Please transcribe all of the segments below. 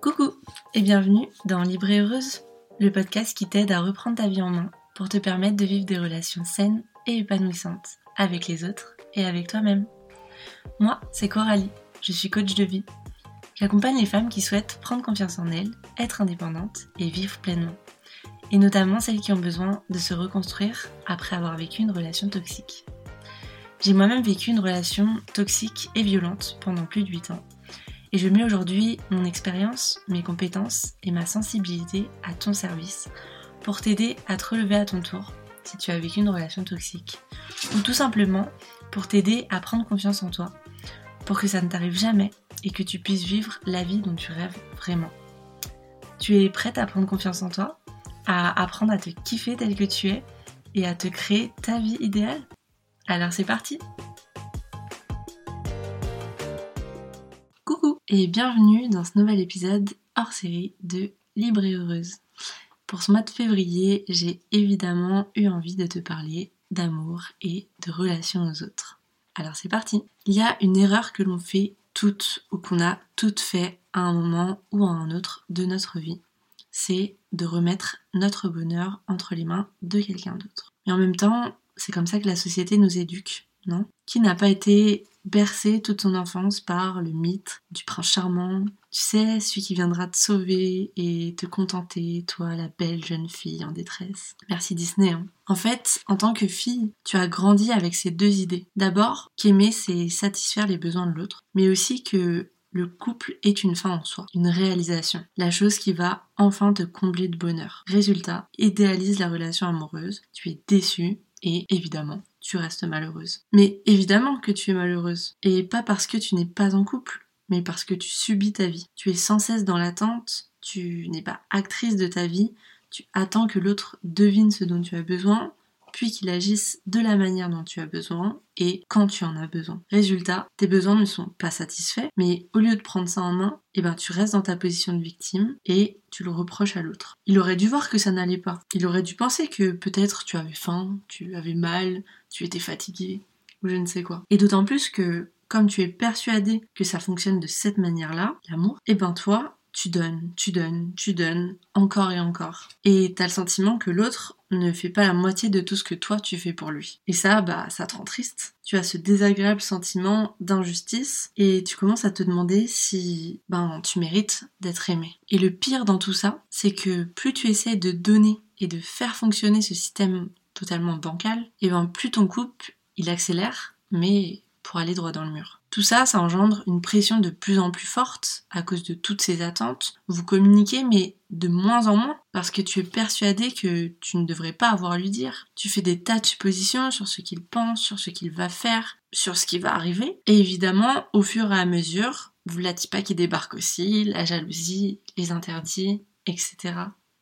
Coucou et bienvenue dans Libre Heureuse, le podcast qui t'aide à reprendre ta vie en main pour te permettre de vivre des relations saines et épanouissantes avec les autres et avec toi-même. Moi, c'est Coralie, je suis coach de vie. J'accompagne les femmes qui souhaitent prendre confiance en elles, être indépendantes et vivre pleinement. Et notamment celles qui ont besoin de se reconstruire après avoir vécu une relation toxique. J'ai moi-même vécu une relation toxique et violente pendant plus de 8 ans. Et je mets aujourd'hui mon expérience, mes compétences et ma sensibilité à ton service pour t'aider à te relever à ton tour si tu as vécu une relation toxique. Ou tout simplement pour t'aider à prendre confiance en toi, pour que ça ne t'arrive jamais et que tu puisses vivre la vie dont tu rêves vraiment. Tu es prête à prendre confiance en toi, à apprendre à te kiffer tel que tu es et à te créer ta vie idéale? Alors c'est parti et bienvenue dans ce nouvel épisode hors série de Libre et Heureuse. Pour ce mois de février, j'ai évidemment eu envie de te parler d'amour et de relations aux autres. Alors c'est parti. Il y a une erreur que l'on fait toutes ou qu'on a toutes fait à un moment ou à un autre de notre vie. C'est de remettre notre bonheur entre les mains de quelqu'un d'autre. Mais en même temps, c'est comme ça que la société nous éduque, non? Qui n'a pas été bercé toute son enfance par le mythe du prince charmant. Tu sais, celui qui viendra te sauver et te contenter, toi, la belle jeune fille en détresse. Merci Disney. Hein. En fait, en tant que fille, tu as grandi avec ces deux idées. D'abord, qu'aimer, c'est satisfaire les besoins de l'autre, mais aussi que le couple est une fin en soi, une réalisation, la chose qui va enfin te combler de bonheur. Résultat, idéalise la relation amoureuse, tu es déçu et évidemment, tu restes malheureuse. Mais évidemment que tu es malheureuse. Et pas parce que tu n'es pas en couple, mais parce que tu subis ta vie. Tu es sans cesse dans l'attente, tu n'es pas actrice de ta vie, tu attends que l'autre devine ce dont tu as besoin, puis qu'il agisse de la manière dont tu as besoin et quand tu en as besoin. Résultat, tes besoins ne sont pas satisfaits, mais au lieu de prendre ça en main, eh ben tu restes dans ta position de victime et tu le reproches à l'autre. Il aurait dû voir que ça n'allait pas. Il aurait dû penser que peut-être tu avais faim, tu avais mal, tu étais fatigué ou je ne sais quoi. Et d'autant plus que comme tu es persuadé que ça fonctionne de cette manière-là, l'amour, eh ben toi, tu donnes, tu donnes, tu donnes, encore et encore. Et t'as le sentiment que l'autre ne fait pas la moitié de tout ce que toi tu fais pour lui. Et ça, bah, ça te rend triste. Tu as ce désagréable sentiment d'injustice et tu commences à te demander si, ben, tu mérites d'être aimé. Et le pire dans tout ça, c'est que plus tu essaies de donner et de faire fonctionner ce système totalement bancal, et ben, plus ton couple, il accélère, mais pour aller droit dans le mur. Tout ça, ça engendre une pression de plus en plus forte à cause de toutes ces attentes. Vous communiquez, mais de moins en moins, parce que tu es persuadé que tu ne devrais pas avoir à lui dire. Tu fais des tas de suppositions sur ce qu'il pense, sur ce qu'il va faire, sur ce qui va arriver. Et évidemment, au fur et à mesure, vous la pas qui débarque aussi, la jalousie, les interdits, etc.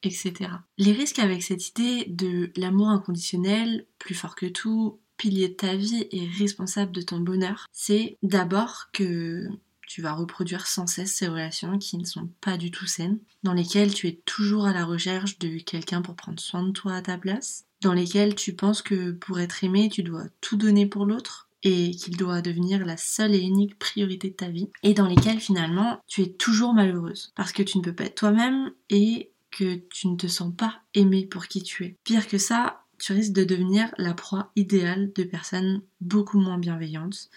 Etc. Les risques avec cette idée de l'amour inconditionnel, plus fort que tout, pilier de ta vie et responsable de ton bonheur, c'est d'abord que tu vas reproduire sans cesse ces relations qui ne sont pas du tout saines, dans lesquelles tu es toujours à la recherche de quelqu'un pour prendre soin de toi à ta place, dans lesquelles tu penses que pour être aimé, tu dois tout donner pour l'autre et qu'il doit devenir la seule et unique priorité de ta vie, et dans lesquelles finalement tu es toujours malheureuse parce que tu ne peux pas être toi-même et que tu ne te sens pas aimé pour qui tu es. Pire que ça, tu risques de devenir la proie idéale de personnes beaucoup moins bienveillantes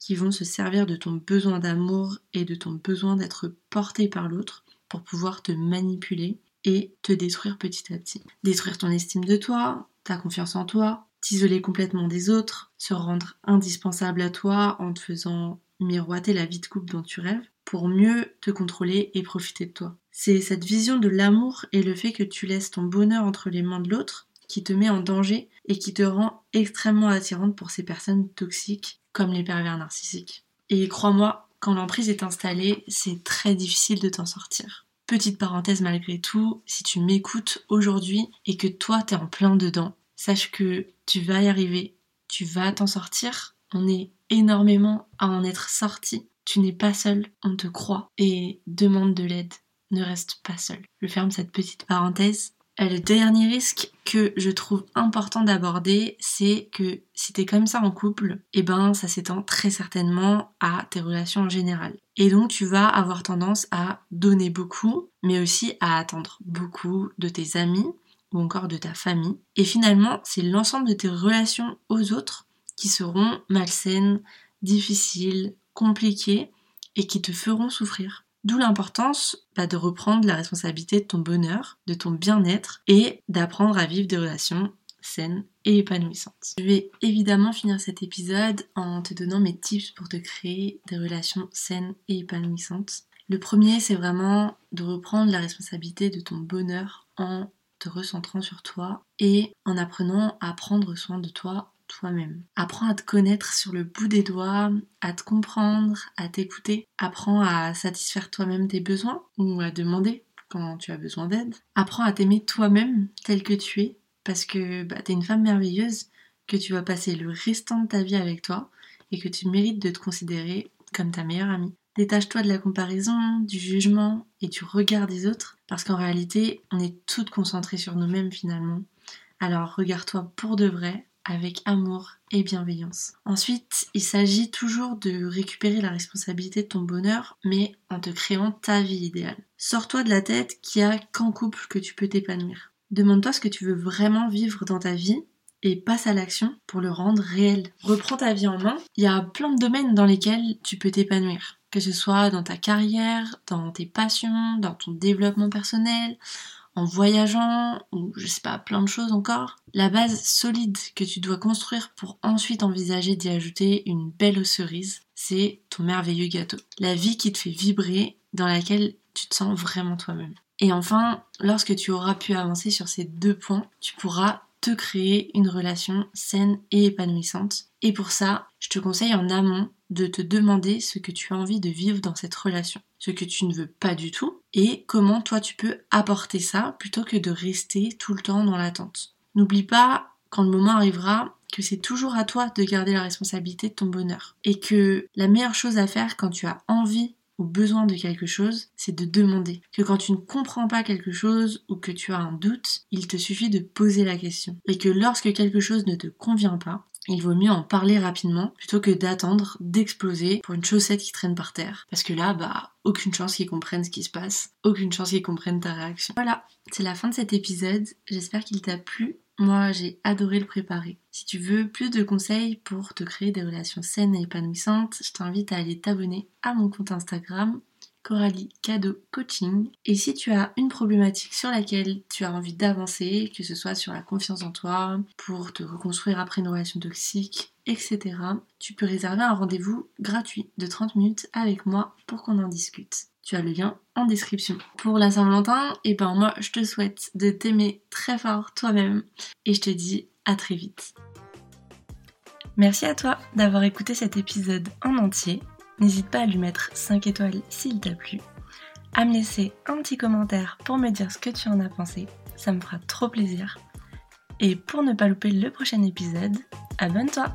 qui vont se servir de ton besoin d'amour et de ton besoin d'être porté par l'autre pour pouvoir te manipuler et te détruire petit à petit. Détruire ton estime de toi, ta confiance en toi, t'isoler complètement des autres, se rendre indispensable à toi en te faisant miroiter la vie de couple dont tu rêves pour mieux te contrôler et profiter de toi. C'est cette vision de l'amour et le fait que tu laisses ton bonheur entre les mains de l'autre qui te met en danger et qui te rend extrêmement attirante pour ces personnes toxiques comme les pervers narcissiques. Et crois-moi, quand l'emprise est installée, c'est très difficile de t'en sortir. Petite parenthèse malgré tout, si tu m'écoutes aujourd'hui et que toi t'es en plein dedans, sache que tu vas y arriver, tu vas t'en sortir. On est énormément à en être sorti. Tu n'es pas seul, on te croit et demande de l'aide. Ne reste pas seul. Je ferme cette petite parenthèse le dernier risque que je trouve important d'aborder, c'est que si t'es comme ça en couple, eh ben ça s'étend très certainement à tes relations en général. Et donc tu vas avoir tendance à donner beaucoup, mais aussi à attendre beaucoup de tes amis ou encore de ta famille. Et finalement, c'est l'ensemble de tes relations aux autres qui seront malsaines, difficiles, compliquées et qui te feront souffrir. D'où l'importance bah, de reprendre la responsabilité de ton bonheur, de ton bien-être et d'apprendre à vivre des relations saines et épanouissantes. Je vais évidemment finir cet épisode en te donnant mes tips pour te créer des relations saines et épanouissantes. Le premier, c'est vraiment de reprendre la responsabilité de ton bonheur en te recentrant sur toi et en apprenant à prendre soin de toi toi-même. Apprends à te connaître sur le bout des doigts, à te comprendre, à t'écouter. Apprends à satisfaire toi-même tes besoins ou à demander quand tu as besoin d'aide. Apprends à t'aimer toi-même tel que tu es parce que bah, tu es une femme merveilleuse, que tu vas passer le restant de ta vie avec toi et que tu mérites de te considérer comme ta meilleure amie. Détache-toi de la comparaison, du jugement et du regard des autres parce qu'en réalité, on est toutes concentrées sur nous-mêmes finalement. Alors regarde-toi pour de vrai, avec amour et bienveillance. Ensuite, il s'agit toujours de récupérer la responsabilité de ton bonheur, mais en te créant ta vie idéale. Sors-toi de la tête qu'il n'y a qu'en couple que tu peux t'épanouir. Demande-toi ce que tu veux vraiment vivre dans ta vie et passe à l'action pour le rendre réel. Reprends ta vie en main. Il y a plein de domaines dans lesquels tu peux t'épanouir. Que ce soit dans ta carrière, dans tes passions, dans ton développement personnel, en voyageant ou je sais pas, plein de choses encore. La base solide que tu dois construire pour ensuite envisager d'y ajouter une belle cerise, c'est ton merveilleux gâteau. La vie qui te fait vibrer, dans laquelle tu te sens vraiment toi-même. Et enfin, lorsque tu auras pu avancer sur ces deux points, tu pourras te créer une relation saine et épanouissante. Et pour ça, je te conseille en amont de te demander ce que tu as envie de vivre dans cette relation, ce que tu ne veux pas du tout, et comment toi tu peux apporter ça plutôt que de rester tout le temps dans l'attente. N'oublie pas, quand le moment arrivera, que c'est toujours à toi de garder la responsabilité de ton bonheur. Et que la meilleure chose à faire quand tu as envie besoin de quelque chose, c'est de demander. Que quand tu ne comprends pas quelque chose ou que tu as un doute, il te suffit de poser la question. Et que lorsque quelque chose ne te convient pas, il vaut mieux en parler rapidement plutôt que d'attendre d'exploser pour une chaussette qui traîne par terre. Parce que là, bah, aucune chance qu'ils comprennent ce qui se passe, aucune chance qu'ils comprennent ta réaction. Voilà, c'est la fin de cet épisode. J'espère qu'il t'a plu. Moi, j'ai adoré le préparer. Si tu veux plus de conseils pour te créer des relations saines et épanouissantes, je t'invite à aller t'abonner à mon compte Instagram Coralie Cadeau Coaching. Et si tu as une problématique sur laquelle tu as envie d'avancer, que ce soit sur la confiance en toi, pour te reconstruire après une relation toxique, etc., tu peux réserver un rendez-vous gratuit de 30 minutes avec moi pour qu'on en discute. Tu as le lien en description. Pour la Saint-Valentin, et eh ben moi je te souhaite de t'aimer très fort toi-même et je te dis à très vite. Merci à toi d'avoir écouté cet épisode en entier. N'hésite pas à lui mettre 5 étoiles s'il t'a plu, à me laisser un petit commentaire pour me dire ce que tu en as pensé, ça me fera trop plaisir. Et pour ne pas louper le prochain épisode, abonne-toi